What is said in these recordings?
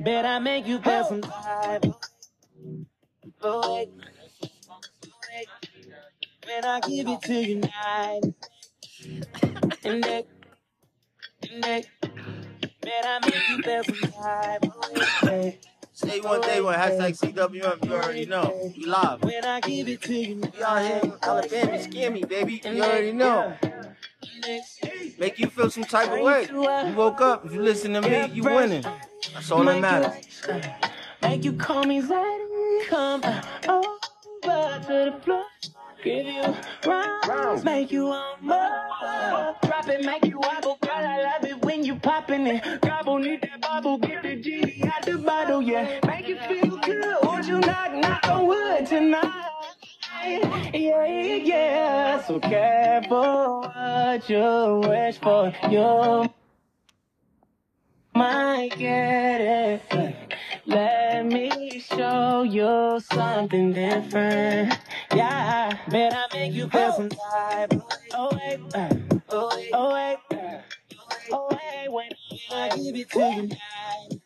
Bet I make you feel some vibe. Boy, when I give it to you night and day, and day. Bet I make you feel some vibe. Say one day one hashtag CWM, you already know. We live. when I give it to you We out here in Alabama, scare me, baby. You already know. Make you feel some type of way. You woke up, if you listen to me, you winning. That's all that matters. Make you call me Zaddy, come over to the floor. Give you rounds, make you want more. Drop it, make you wobble, girl. I love it when you popping it. Gobble, need that bubble, get the genie out the bottle, yeah. Make you feel good, won't you knock, knock on wood tonight? Yeah, yeah. So careful what you wish for. You might get it. Let me show you something different. Yeah, bet I make you feel some type. Oh wait, oh wait, oh wait, oh wait, when I give it to you.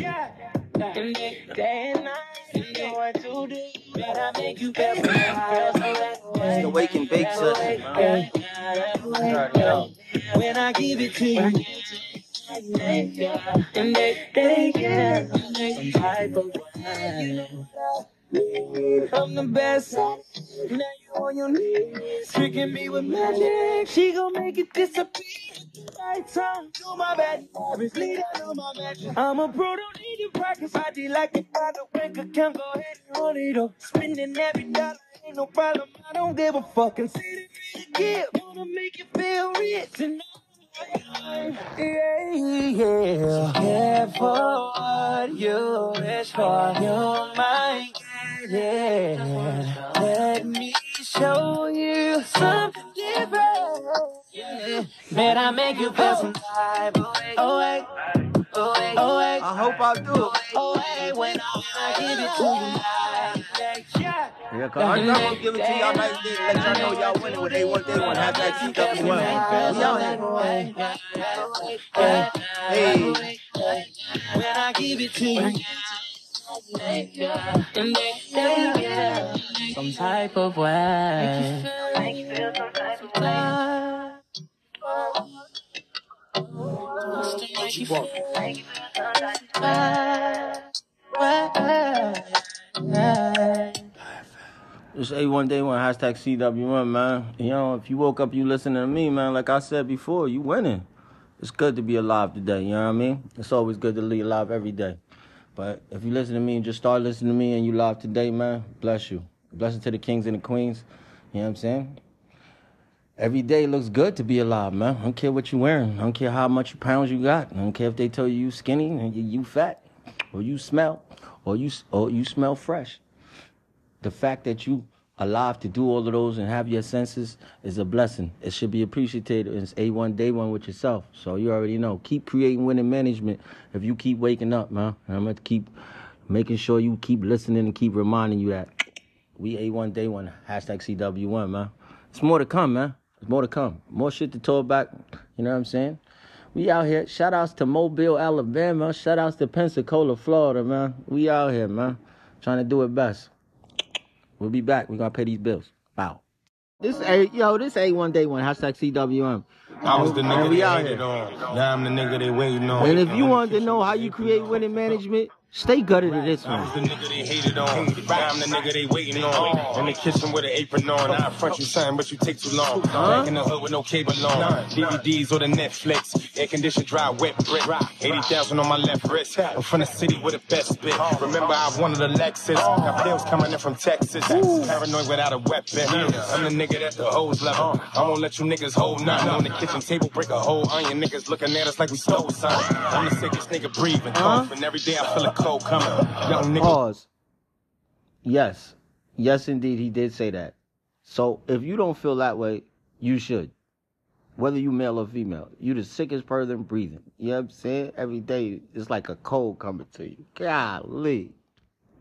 Yeah, and day, day and night, you know what to do. Bet I make you feel. It's the wake and bake session. When I give it to you. And they, they get some type of way. I'm the best. Now you on your knees, tricking me with magic. She gon' make it disappear. Right time, do my best. Obviously, that on my mattress. I'm a pro, don't need to practice. I did like it by the bank account. Go ahead and run it up. Spending every dollar, ain't no problem. I don't give a fuck. And see the give. Wanna make you feel rich and yeah, yeah. Careful what you wish for, Yeah. Bet I make you feel some type of way. Oh, wait. Oh, wait. Oh, wait. I hope I do. Oh, wait. When I give it to you. Yeah. Yeah, cause I'm not gonna give it to y'all nice day to let y'all know y'all winning with A1 Day 1 hashtag CWM. We out here. Hey. When I give it to you. And they say some type of way. Make you feel some type of way. Way. It's A1 Day 1 hashtag CW1, man. You know, if you woke up, you listening to me, man, like I said before, you winning. It's good to be alive today, you know what I mean? It's always good to be alive every day. But if you listen to me and just start listening to me and you live today, man, bless you. Blessing to the kings and the queens. You know what I'm saying? Every day looks good to be alive, man. I don't care what you're wearing. I don't care how much pounds you got. I don't care if they tell you you skinny and you, fat, or you smell, or you or you smell fresh. The fact that you alive to do all of those and have your senses is a blessing. It should be appreciated. It's A1 day one with yourself. So you already know. Keep creating winning management if you keep waking up, man. And I'm going to keep making sure you keep listening and keep reminding you that we A1 day one, hashtag CW1, man. It's more to come, man. There's more to come. More shit to talk back. You know what I'm saying? We out here. Shout outs to Mobile, Alabama. Shout outs to Pensacola, Florida, man. We out here, man. Trying to do it best. We'll be back. We're gonna pay these bills. Wow. This A yo, this A one day one, hashtag CWM. I was the And nigga we they out hated here. on. Now I'm the nigga they waiting on. And if you want to know how you create winning management, stay gutted to this I was one. the nigga they hated on. I'm the nigga they waiting on. In the kitchen with an apron on. I front you something, but you take too long. Back in the hood with no cable on. DVDs or the Netflix. Air conditioned dry, wet brick. 80,000 on my left wrist. I'm from the city with the best bit. Remember, I've wanted a Lexus. Got bills coming in from Texas. Paranoid without a weapon. I'm the nigga that the hoes love. I won't let you niggas hold nothing. On the kitchen table, break a hole. Onion niggas looking at us like we stole something. I'm the sickest nigga breathing. Coughing every day, I feel a cold coming. Young nigga. Pause. Yes. Yes, indeed, he did say that. So if you don't feel that way, you should. Whether you male or female, you the sickest person breathing. You know what I'm saying? Every day it's like a cold coming to you. Golly.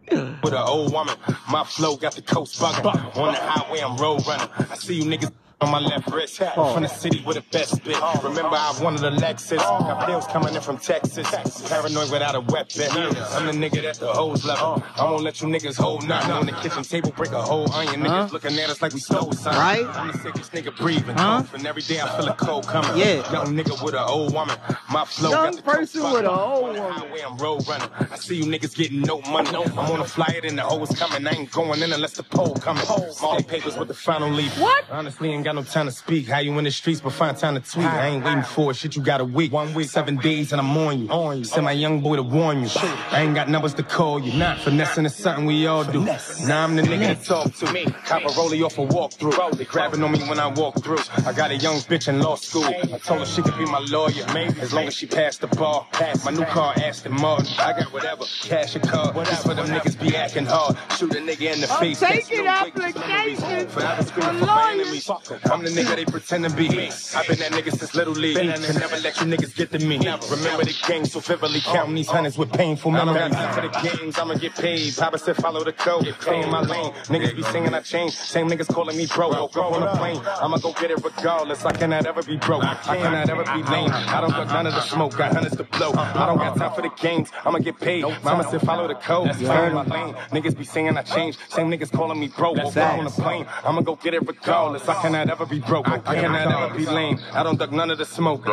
with an old woman. My flow got the coast bugging. On the highway, I'm road running. I see you niggas on my left wrist. I'm oh. from the city with the best bit. Remember, I wanted a Lexus. Oh. Got bills coming in from Texas. Paranoid without a weapon. I'm the nigga that the hoes love. Oh. I won't let you niggas hold nothing on the kitchen table. Break a whole onion. Niggas looking at us like we stole something. Right? I'm the sickest nigga breathing. Huh? And every day I feel a cold coming. Yeah. Young nigga with an old woman. My flow Young got the coke person with a old woman. highway, I'm road running. I see you niggas getting no money. I'm on a flyer and the hoes coming. I ain't going in unless the pole coming. All the papers with the final leaf. What? Honestly, ain't got no time to speak. How you in the streets, but find time to tweet. I ain't waiting for it. Shit, you got a week. One week, seven days, and I'm on you. On you. Send my young boy to warn you. I ain't got numbers to call you. Not finessing is something we all do. Now I'm the nigga to talk to. Me, cop a rollie off a walkthrough. They grabbing on me when I walk through. I got a young bitch in law school. I told her she could be my lawyer, as long as she passed the bar. My new car, Aston Martin. I got whatever, cash or car. This for them niggas be acting hard. Shoot a nigga in the face. That's taking no wait, 'cause I'm the reason. Forever screaming for my enemies. I'm the nigga they pretend to be. I've been that nigga since little league. Can never let you niggas get to me. Remember the game so vividly. Oh, Counting these oh. hundreds with painful memories. For the games, I'ma get paid. Papa said follow the code. Stay in my lane. Niggas be singing I changed. Same niggas calling me bro. Woke up on a plane. I'ma go get it regardless. I cannot ever be broke. I cannot ever be lame. I don't got none of the smoke. Got hundreds to blow. I don't got time for the games. I'ma get paid. Mama said follow the code. Stay in my lane. Niggas be singing I changed. Same niggas calling me bro. Woke up on a plane. I'ma go get it regardless. I cannot ever be broke. I cannot ever be lame. I don't duck none of the smoke.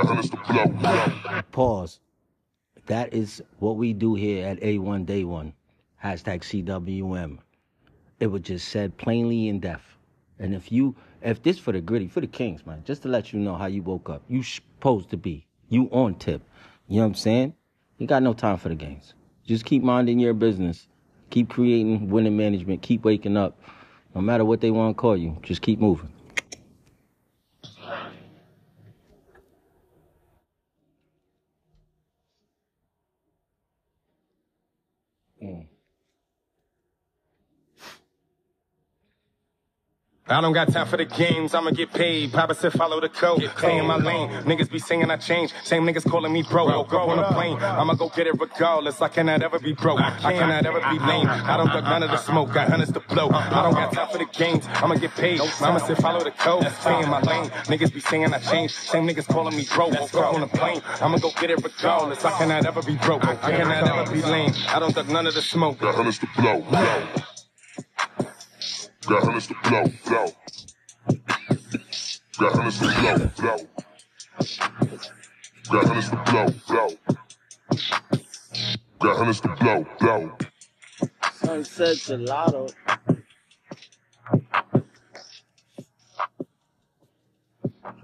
Pause. That is what we do here at A1 Day One. Hashtag CWM. It was just said plainly in deaf. And if you, if this for the gritty, for the kings, man, just to let you know how you woke up, you supposed to be, you on tip. You know what I'm saying? You got no time for the games. Just keep minding your business. Keep creating winning management. Keep waking up. No matter what they want to call you, just keep moving. I don't got time for the games, I'ma get paid. Papa said follow the code, stay in my lane. Niggas be singing I changed, same niggas calling me bro. Woke up on a plane, I'ma go get it regardless. I cannot ever be broke, I cannot ever be lame. I don't duck none of the smoke, got hundreds to blow. I don't got time for the games, I'ma get paid. Mama said follow the code, stay in my lane. Niggas be singing I changed, same niggas calling me bro. Woke up on a plane, I'ma go get it regardless. I cannot ever be broke, I cannot ever be lame. I don't duck none of the smoke. Got hundreds to blow, blow. Got hundreds to blow, blow. Got hundreds to blow, blow. Got hundreds to blow, blow. Got hundreds to blow, blow. Sunset gelato.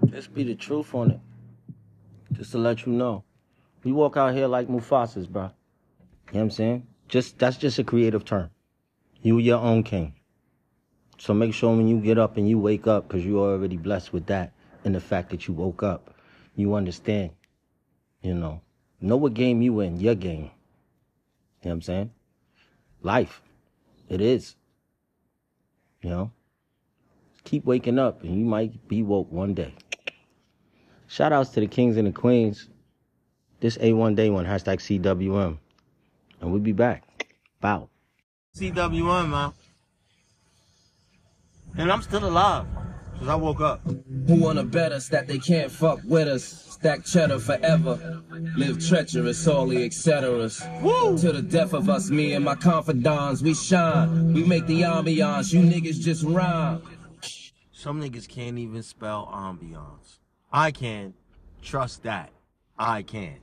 This be the truth on it. Just to let you know. We walk out here like Mufasas, bro. You know what I'm saying? Just that's just a creative term. You your own king. So make sure when you get up and you wake up, because you're already blessed with that and the fact that you woke up, you understand. You know. Know what game you in, your game. You know what I'm saying? Life. It is. You know? Keep waking up and you might be woke one day. Shout outs to the kings and the queens. This A1 Day One, hashtag CWM. And we'll be back. Bow. CWM, man. And I'm still alive. Because I woke up. Who wanna bet us that they can't fuck with us? Stack cheddar forever. Live treacherous, all the etceteras. Woo! To the death of us, me and my confidants, we shine. We make the ambiance, you niggas just rhyme. Some niggas can't even spell ambiance. I can. Trust that. I can.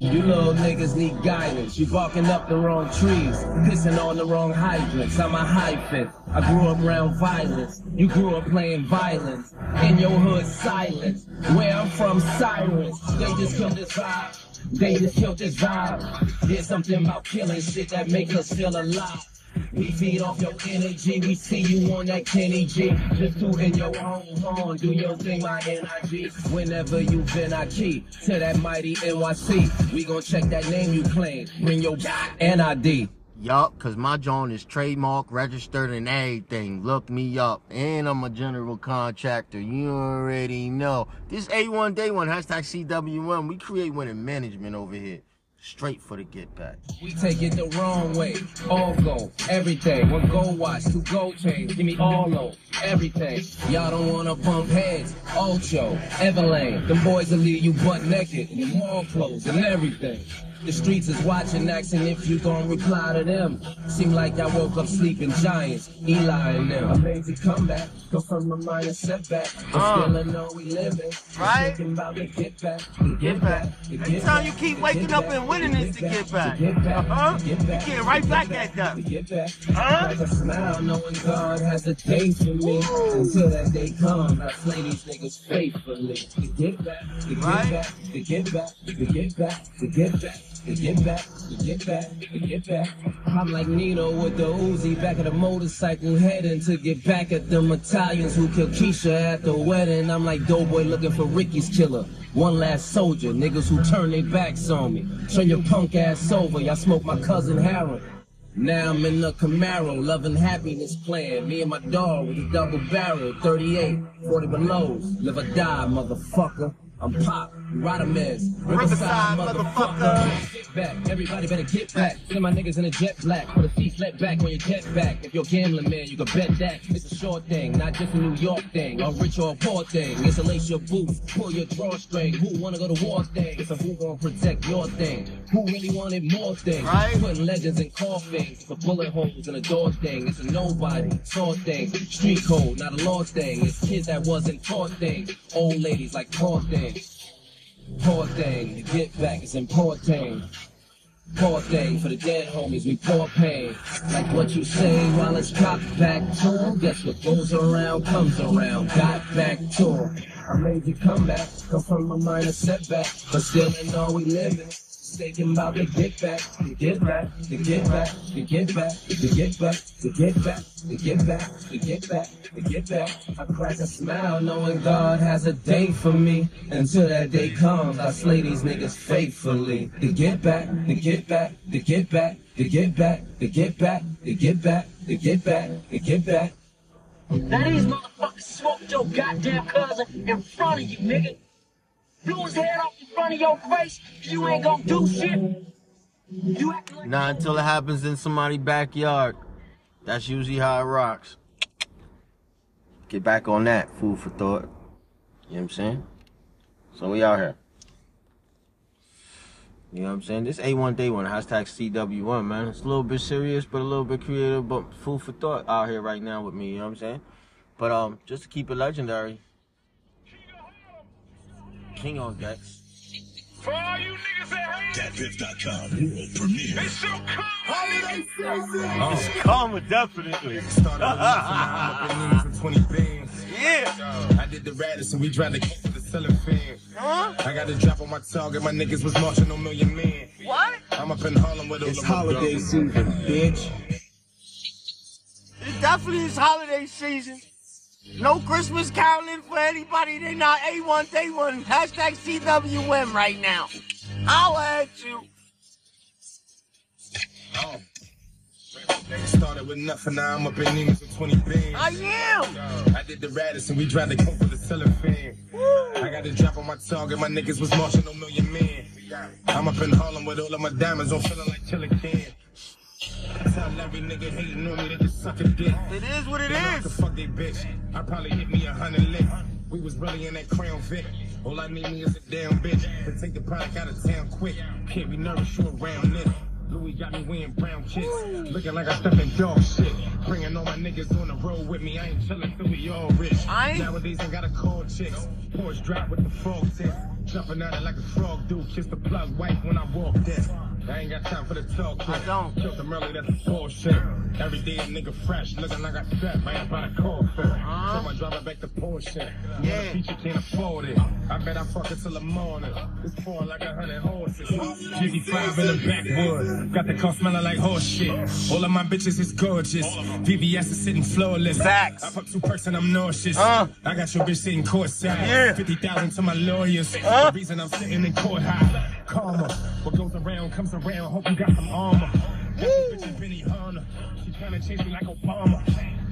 You little niggas need guidance. You barking up the wrong trees, pissing on the wrong hydrants. I'm a hyphen. I grew up around violence. You grew up playing violence. In your hood, silence. Where I'm from, sirens. They just killed this vibe. They just killed this vibe. There's something about killing shit that make us feel alive. We feed off your energy, we see you on that Kenny G. Just tooting your own horn, do your thing, my NIG. Whenever you've been, I key to that mighty NYC. We gon' check that name you claim, bring your NID. Yup, cause my joint is trademark, registered and everything. Look me up. And I'm a general contractor. You already know. This A1 Day One, hashtag CWM. We create winning management over here. Straight for the get back. We take it the wrong way. All go, everything. One gold watch, two gold chains. Give me all low, everything. Y'all don't wanna pump heads. Ocho, Everlane. Them boys will leave you butt naked. In mall clothes and everything. The streets is watching, asking if you gon' reply to them. Seem like I woke up sleeping giants, Eli and them. I made the comeback, go from mind and setback. But Uh. still I know we living. Right. Thinking about the get back, the get back, the get Anytime back, you keep waking up and winning the is to get back. the Get back, Uh-huh. get You get right back at them. the Get back. Huh? Like a smile knowing God has a day for me. Until that day comes, I slay these niggas faithfully. The get back, the get back, the get back, the get back, the get back. Get back, get back, get back. I'm like Nino with the Uzi back at the motorcycle heading to get back at them Italians who killed Keisha at the wedding. I'm like Doughboy looking for Ricky's killer. One last soldier, niggas who turn their backs on me. Turn your punk ass over, y'all smoke my cousin Harold. Now I'm in the Camaro, loving happiness plan. Me and my dog with a double barrel, 38, 40 below. Live or die, motherfucker. I'm Pop, Rodamez, Riverside, motherfucker. Get back, everybody better get back. Send my niggas in a jet black. Put a seat flat back on your jet back. If you're gambling man, you can bet that. It's a short thing, not just a New York thing. A rich or a poor thing. It's a lace your boots, pull your drawstring. Who wanna go to war thing? It's a who gonna protect your thing. Who really wanted more things? Right. Putting legends in coffins. A bullet holes in a door thing. It's a nobody, saw thing. Street code, not a law thing. It's kids that wasn't taught things. Old ladies like poor things. Poor thing, the get back is important. Poor thing for the dead homies, we pour pain. Like what you say while it's cocked back to. Guess what goes around comes around. Got back to. I made you come back, come from a minor setback, but still I know we living. Thinking about the get back, the get back, the get back, the get back, the get back, the get back, the get back, the get back, the get back. I crack a smile knowing God has a day for me. Until that day comes, I slay these niggas faithfully. The get back, the get back, the get back, the get back, the get back, the get back, the get back, the get back. Now these motherfuckers smoked your goddamn cousin in front of you, nigga. His head off in front of your face. You ain't gonna do shit. You act like Not until it happens in somebody's backyard. That's usually how it rocks. Get back on that, food for thought. You know what I'm saying? So we out here. You know what I'm saying? This A1 Day One, hashtag CW1, man. It's a little bit serious, but a little bit creative, but food for thought out here right now with me, you know what I'm saying? But um, just to keep it legendary. King on deck. For all you niggas that hate it, DatPiff.com world premiere. it's so cold. It's karma, definitely. Started with nothing, now I'm up in for 20 bands. Yeah. I did the Radisson, we tried to keep the selling fan. Huh? I got a drop on my target, my niggas was marching on Million Man. What? I'm up in Harlem with all It's holiday season, bitch. It definitely is holiday season. No Christmas caroling for anybody. They not A1 Day One. Hashtag CWM right now. Holla at you. Oh. Started with nothing, now I'm up in Neiman's with 20 bands. I am. I did the Radisson, we tried to cope with the cellophane. fan. I got a drop on my target, my niggas was marching on Million Man. I'm up in Harlem with all of my diamonds I'm feeling like Chilla Every nigga hating on me they just suck a dick. It is what it They is. fuck they bitch. I probably hit me a hundred licks. We was really in that Crown Vic. All I need me is a damn bitch to take the product out of town quick. Can't be nervous, you around this. Louis got me wearing brown kicks. Looking like I step in dog shit. Bringing all my niggas on the road with me. I ain't chillin' till we all rich. I Nowadays I gotta call chicks. Porsche drop with the frog tip. Jumping out it like a frog do. Kiss the plug wife when I walk this. I ain't got time for the talk. I don't. Killed them early, that's bullshit. Every day a nigga fresh, looking like I step right up out of coffin. Uh-huh. So I drive it back to Porsche. Yeah. Yeah. Feature can't afford it. I bet I fuck it till the morning. It's pouring like a hundred horses. Jiggy five in the backwood. Got the car smelling like horse shit. All of my bitches is gorgeous. VVS is sitting flawless. Facts. I fuck two person, I'm nauseous. Uh. I got your bitch sitting courtside. Yeah. 50,000 to my lawyers. Uh. The reason I'm sitting in court high. Karma. What goes around comes around. Hope you got some armor. This bitch is Benihana. She tryna chase me like Obama.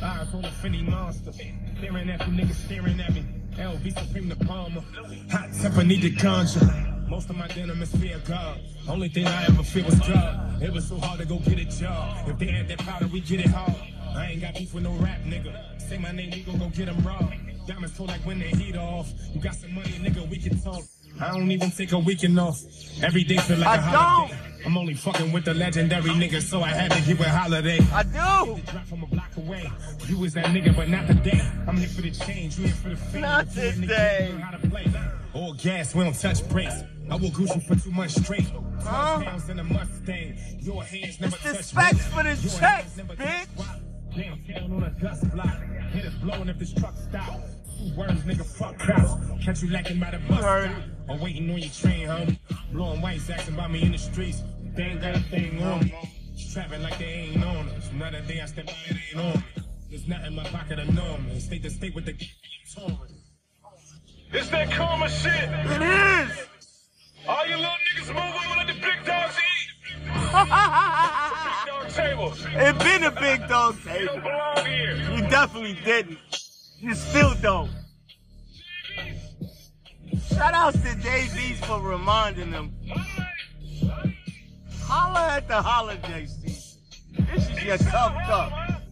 Eyes on a Fendi monster. Staring at you niggas staring at me. LV Supreme the Palmer. Hot temper need to conjure. Most of my denim is fear God. Only thing I ever fear was God. It was so hard to go get a job. If they had that powder, we get it hard. I ain't got beef with no rap, nigga. Say my name, we gon' go get them raw. Diamonds feel like when they heat off. You got some money, nigga, we can talk. I don't even take a weekend off. Every day feel like I a holiday. I'm only fucking with the legendary nigga, so I had to give a holiday. I do. Drop from a block away. You was that nigga, but not today. I'm here for the change, you here for the fame. Not If you a nigga, today. how to play. All gas, we don't touch brakes. I will Gucci for two months straight. Huh? pounds in a Mustang. Your hands never It's touch specs for the checks, hands never touch bitch. Downtown on a dust block. Hit it blowing if this truck stop. Two words, nigga, fuck cops. Catch you lacking by the bus Heard stop. Or waiting on your train, homie. Blowing whites, asking about me in the streets. They ain't got a thing on me. Trapping like they ain't on us. Another day I step out, it ain't on me. There's nothing in my pocket enormous. State to state with the torn. It's that karma shit. It is. All you little niggas move over let the big dogs eat. Big dog table. It been a big dog You table. don't belong here. You definitely didn't. You still don't. Shout outs to Davies for reminding them. Holla at the holiday season. This is your cup cup.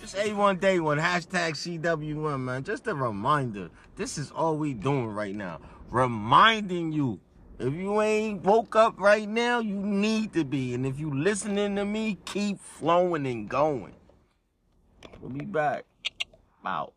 It's A1 Day 1, hashtag CW1, man. Just a reminder. This is all we doing right now. Reminding you. If you ain't woke up right now, you need to be. And if you listening to me, keep flowing and going. We'll be back. Out.